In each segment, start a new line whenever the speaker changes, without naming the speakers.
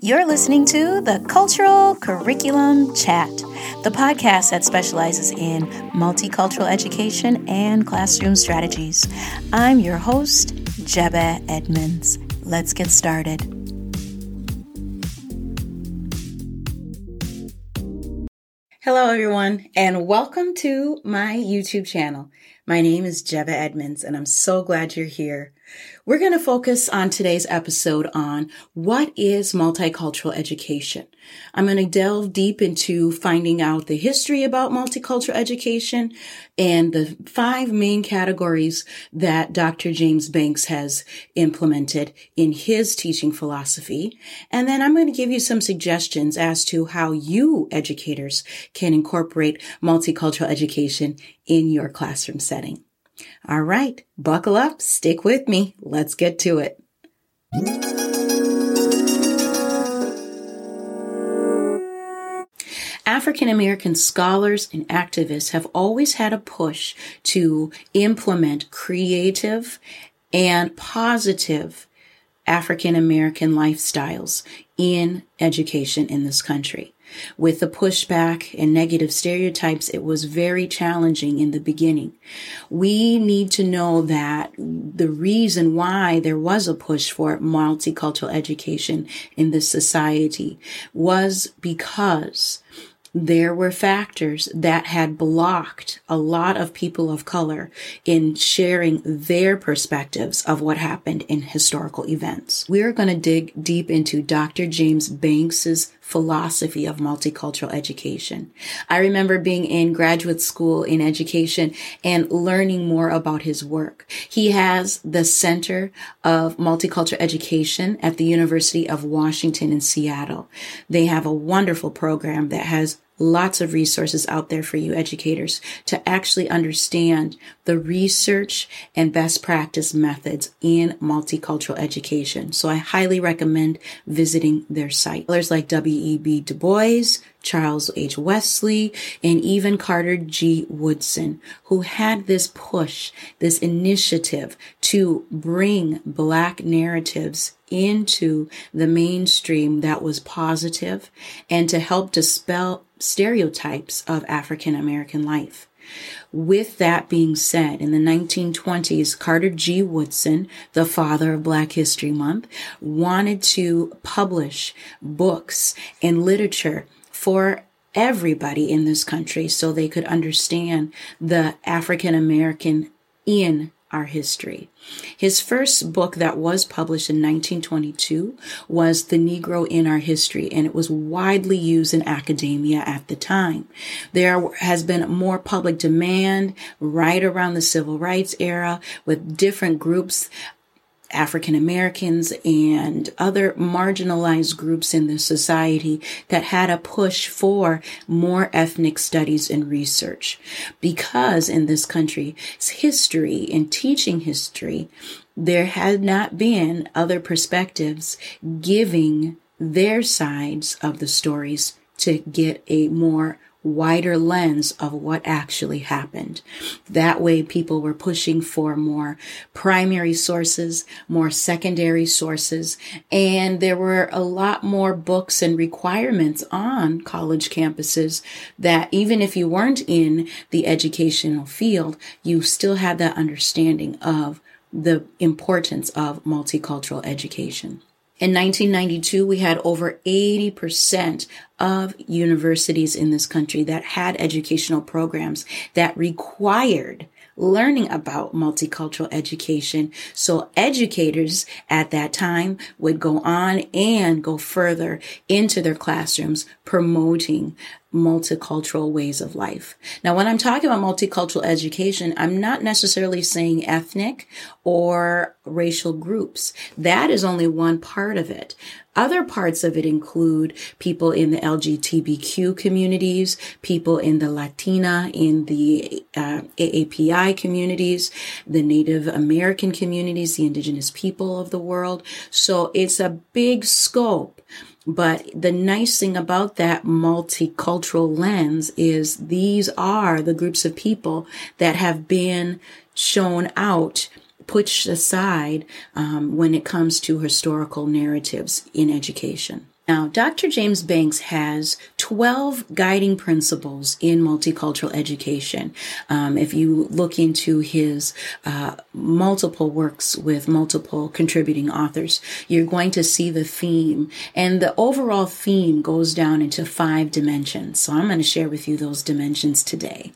You're listening to the Cultural Curriculum Chat, the podcast that specializes in multicultural education and classroom strategies. I'm your host, Jeba Edmonds. Let's get started. Hello, everyone, and welcome to my YouTube channel. My name is Jeba Edmonds, and I'm so glad you're here. We're going to focus on today's episode on what is multicultural education. I'm going to delve deep into finding out the history about multicultural education and the five main categories that Dr. James Banks has implemented in his teaching philosophy. And then I'm going to give you some suggestions as to how you educators can incorporate multicultural education in your classroom setting. All right, buckle up, stick with me. Let's get to it. African American scholars and activists have always had a push to implement creative and positive African American lifestyles in education in this country. With the pushback and negative stereotypes, it was very challenging in the beginning. We need to know that the reason why there was a push for multicultural education in this society was because there were factors that had blocked a lot of people of color in sharing their perspectives of what happened in historical events. We're going to dig deep into Dr. James Banks's philosophy of multicultural education. I remember being in graduate school in education and learning more about his work. He has the Center of Multicultural Education at the University of Washington in Seattle. They have a wonderful program that has lots of resources out there for you educators to actually understand the research and best practice methods in multicultural education. So I highly recommend visiting their site. Others like W.E.B. Du Bois, Charles H. Wesley, and even Carter G. Woodson, who had this push, this initiative to bring Black narratives into the mainstream that was positive and to help dispel stereotypes of African American life. With that being said, in the 1920s, Carter G. Woodson, the father of Black History Month, wanted to publish books and literature for everybody in this country so they could understand the African American in our history. His first book that was published in 1922 was The Negro in Our History, and it was widely used in academia at the time. There has been more public demand right around the civil rights era with different groups African Americans and other marginalized groups in the society that had a push for more ethnic studies and research. Because in this country's history, in teaching history, there had not been other perspectives giving their sides of the stories to get a more wider lens of what actually happened. That way people were pushing for more primary sources, more secondary sources, and there were a lot more books and requirements on college campuses that even if you weren't in the educational field, you still had that understanding of the importance of multicultural education. In 1992, we had over 80% of universities in this country that had educational programs that required learning about multicultural education. So educators at that time would go on and go further into their classrooms promoting multicultural ways of life. Now, when I'm talking about multicultural education, I'm not necessarily saying ethnic or racial groups. That is only one part of it. Other parts of it include people in the LGBTQ communities, people in the Latina, in the uh, AAPI communities, the Native American communities, the indigenous people of the world. So it's a big scope. But the nice thing about that multicultural lens is these are the groups of people that have been shown out pushed aside um, when it comes to historical narratives in education. Now, Dr. James Banks has 12 guiding principles in multicultural education. Um, if you look into his uh, multiple works with multiple contributing authors, you're going to see the theme. And the overall theme goes down into five dimensions. So I'm going to share with you those dimensions today.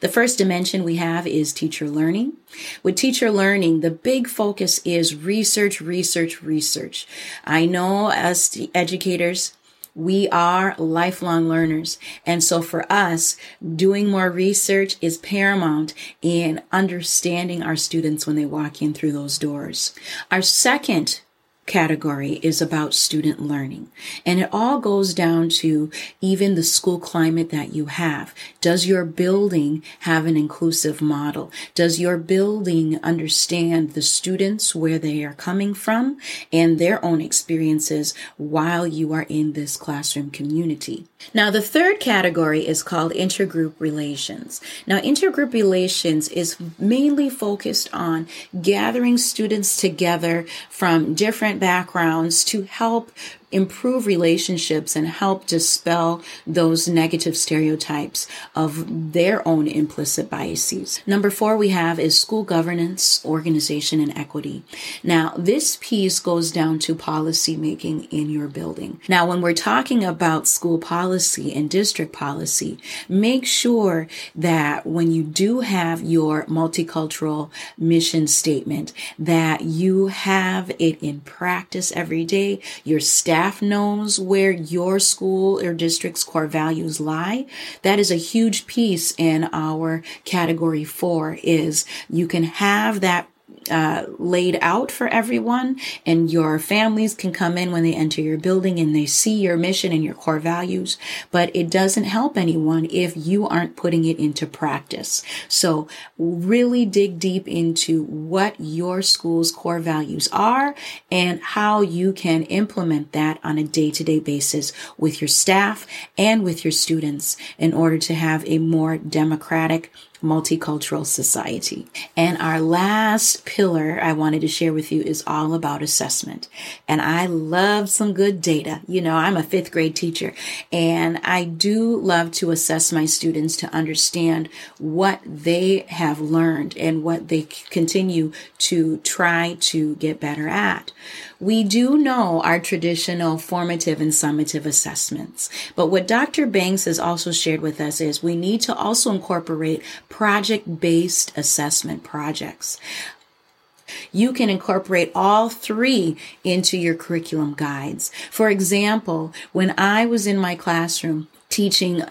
The first dimension we have is teacher learning. With teacher learning, the big focus is research, research, research. I know as educators, we are lifelong learners. And so for us, doing more research is paramount in understanding our students when they walk in through those doors. Our second category is about student learning. And it all goes down to even the school climate that you have. Does your building have an inclusive model? Does your building understand the students where they are coming from and their own experiences while you are in this classroom community? Now, the third category is called intergroup relations. Now, intergroup relations is mainly focused on gathering students together from different backgrounds to help improve relationships and help dispel those negative stereotypes of their own implicit biases. Number four we have is school governance, organization, and equity. Now, this piece goes down to policy making in your building. Now, when we're talking about school policy and district policy, make sure that when you do have your multicultural mission statement, that you have it in practice every day. Your staff staff knows where your school or district's core values lie, that is a huge piece in our category four is you can have that uh, laid out for everyone and your families can come in when they enter your building and they see your mission and your core values. But it doesn't help anyone if you aren't putting it into practice. So really dig deep into what your school's core values are and how you can implement that on a day-to-day basis with your staff and with your students in order to have a more democratic multicultural society. And our last pillar I wanted to share with you is all about assessment. And I love some good data. You know, I'm a fifth grade teacher and I do love to assess my students to understand what they have learned and what they continue to try to get better at. We do know our traditional formative and summative assessments, but what Dr. Banks has also shared with us is we need to also incorporate project based assessment projects. You can incorporate all three into your curriculum guides. For example, when I was in my classroom, teaching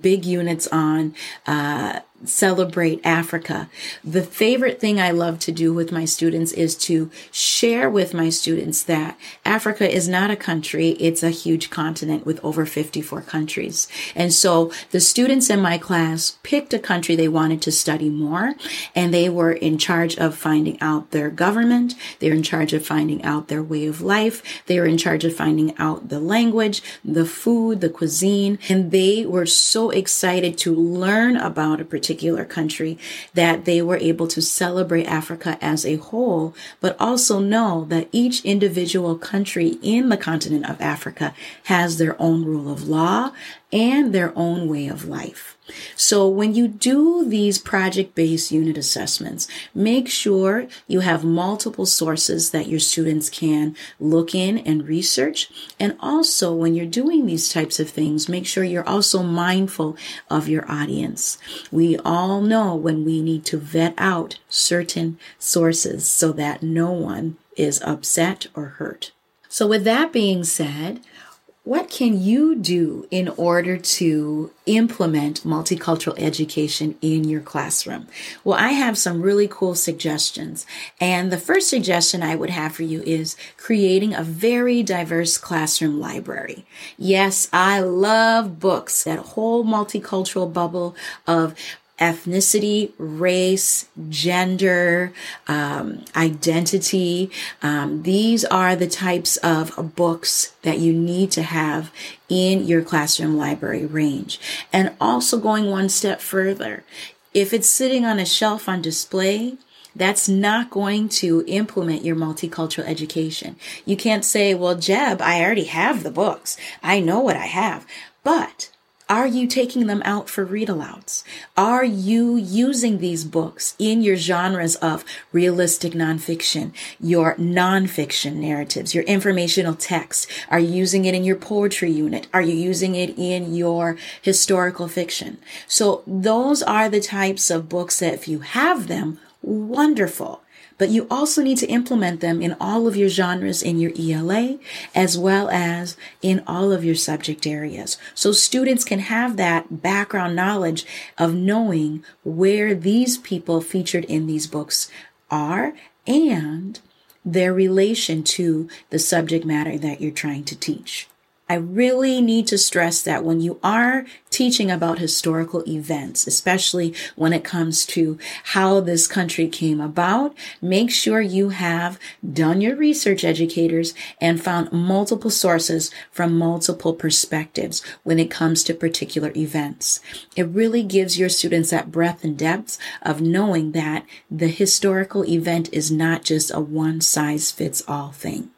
big units on uh, celebrate Africa. The favorite thing I love to do with my students is to share with my students that Africa is not a country, it's a huge continent with over 54 countries. And so the students in my class picked a country they wanted to study more, and they were in charge of finding out their government, they're in charge of finding out their way of life, they were in charge of finding out the language, the food, the cuisine, and they were so excited to learn about a particular particular country, that they were able to celebrate Africa as a whole, but also know that each individual country in the continent of Africa has their own rule of law and their own way of life. So when you do these project-based unit assessments, make sure you have multiple sources that your students can look in and research. And also when you're doing these types of things, make sure you're also mindful of your audience. We all know when we need to vet out certain sources so that no one is upset or hurt. So with that being said, what can you do in order to implement multicultural education in your classroom? Well, I have some really cool suggestions. And the first suggestion I would have for you is creating a very diverse classroom library. Yes, I love books, that whole multicultural bubble of ethnicity, race, gender, um, identity. Um, these are the types of books that you need to have in your classroom library range. And also going one step further, if it's sitting on a shelf on display, That's not going to implement your multicultural education. You can't say, well, Jeb, I already have the books. I know what I have. But are you taking them out for read alouds? Are you using these books in your genres of realistic nonfiction, your nonfiction narratives, your informational text? Are you using it in your poetry unit? Are you using it in your historical fiction? So those are the types of books that if you have them, wonderful but you also need to implement them in all of your genres in your ELA as well as in all of your subject areas. So students can have that background knowledge of knowing where these people featured in these books are and their relation to the subject matter that you're trying to teach. I really need to stress that when you are teaching about historical events, especially when it comes to how this country came about, make sure you have done your research educators and found multiple sources from multiple perspectives when it comes to particular events. It really gives your students that breadth and depth of knowing that the historical event is not just a one size fits all thing.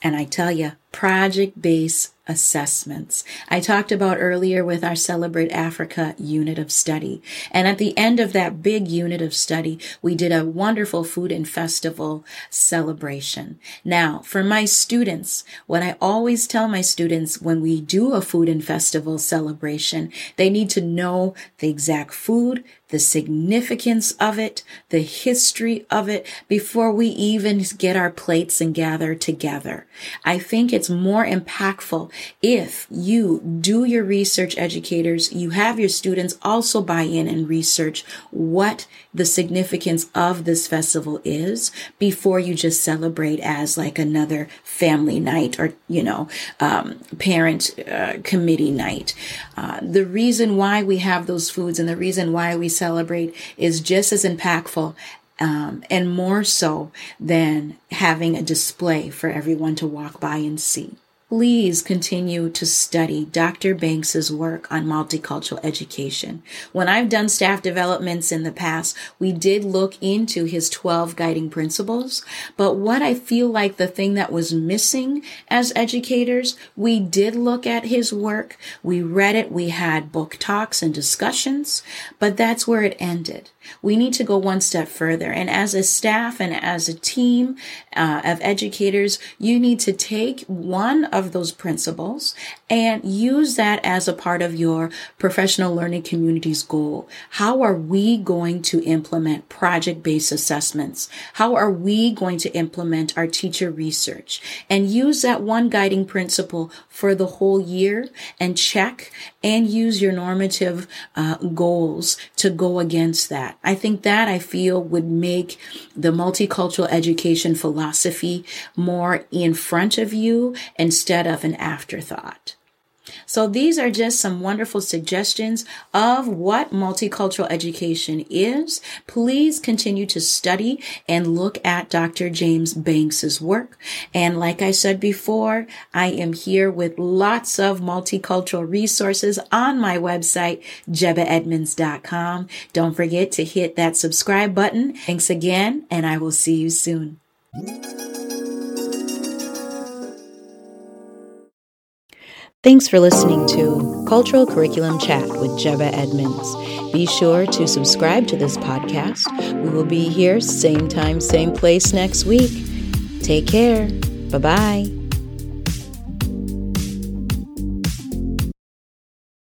And I tell you, project based assessments. I talked about earlier with our Celebrate Africa unit of study. And at the end of that big unit of study, we did a wonderful food and festival celebration. Now, for my students, what I always tell my students when we do a food and festival celebration, they need to know the exact food, the significance of it, the history of it before we even get our plates and gather together. I think it's more impactful if you do your research educators, you have your students also buy in and research what the significance of this festival is before you just celebrate as like another family night or, you know, um, parent uh, committee night. Uh, the reason why we have those foods and the reason why we celebrate is just as impactful um, and more so than having a display for everyone to walk by and see please continue to study Dr. Banks's work on multicultural education. When I've done staff developments in the past, we did look into his 12 guiding principles. But what I feel like the thing that was missing as educators, we did look at his work. We read it. We had book talks and discussions, but that's where it ended. We need to go one step further. And as a staff and as a team uh, of educators, you need to take one of those principles and use that as a part of your professional learning community's goal. How are we going to implement project based assessments? How are we going to implement our teacher research and use that one guiding principle for the whole year and check and use your normative uh, goals to go against I think that I feel would make the multicultural education philosophy more in front of you instead of an afterthought. So these are just some wonderful suggestions of what multicultural education is. Please continue to study and look at Dr. James Banks's work. And like I said before, I am here with lots of multicultural resources on my website, jebaedmonds.com. Don't forget to hit that subscribe button. Thanks again, and I will see you soon. Thanks for listening to Cultural Curriculum Chat with Jeba Edmonds. Be sure to subscribe to this podcast. We will be here same time, same place next week. Take care. Bye bye.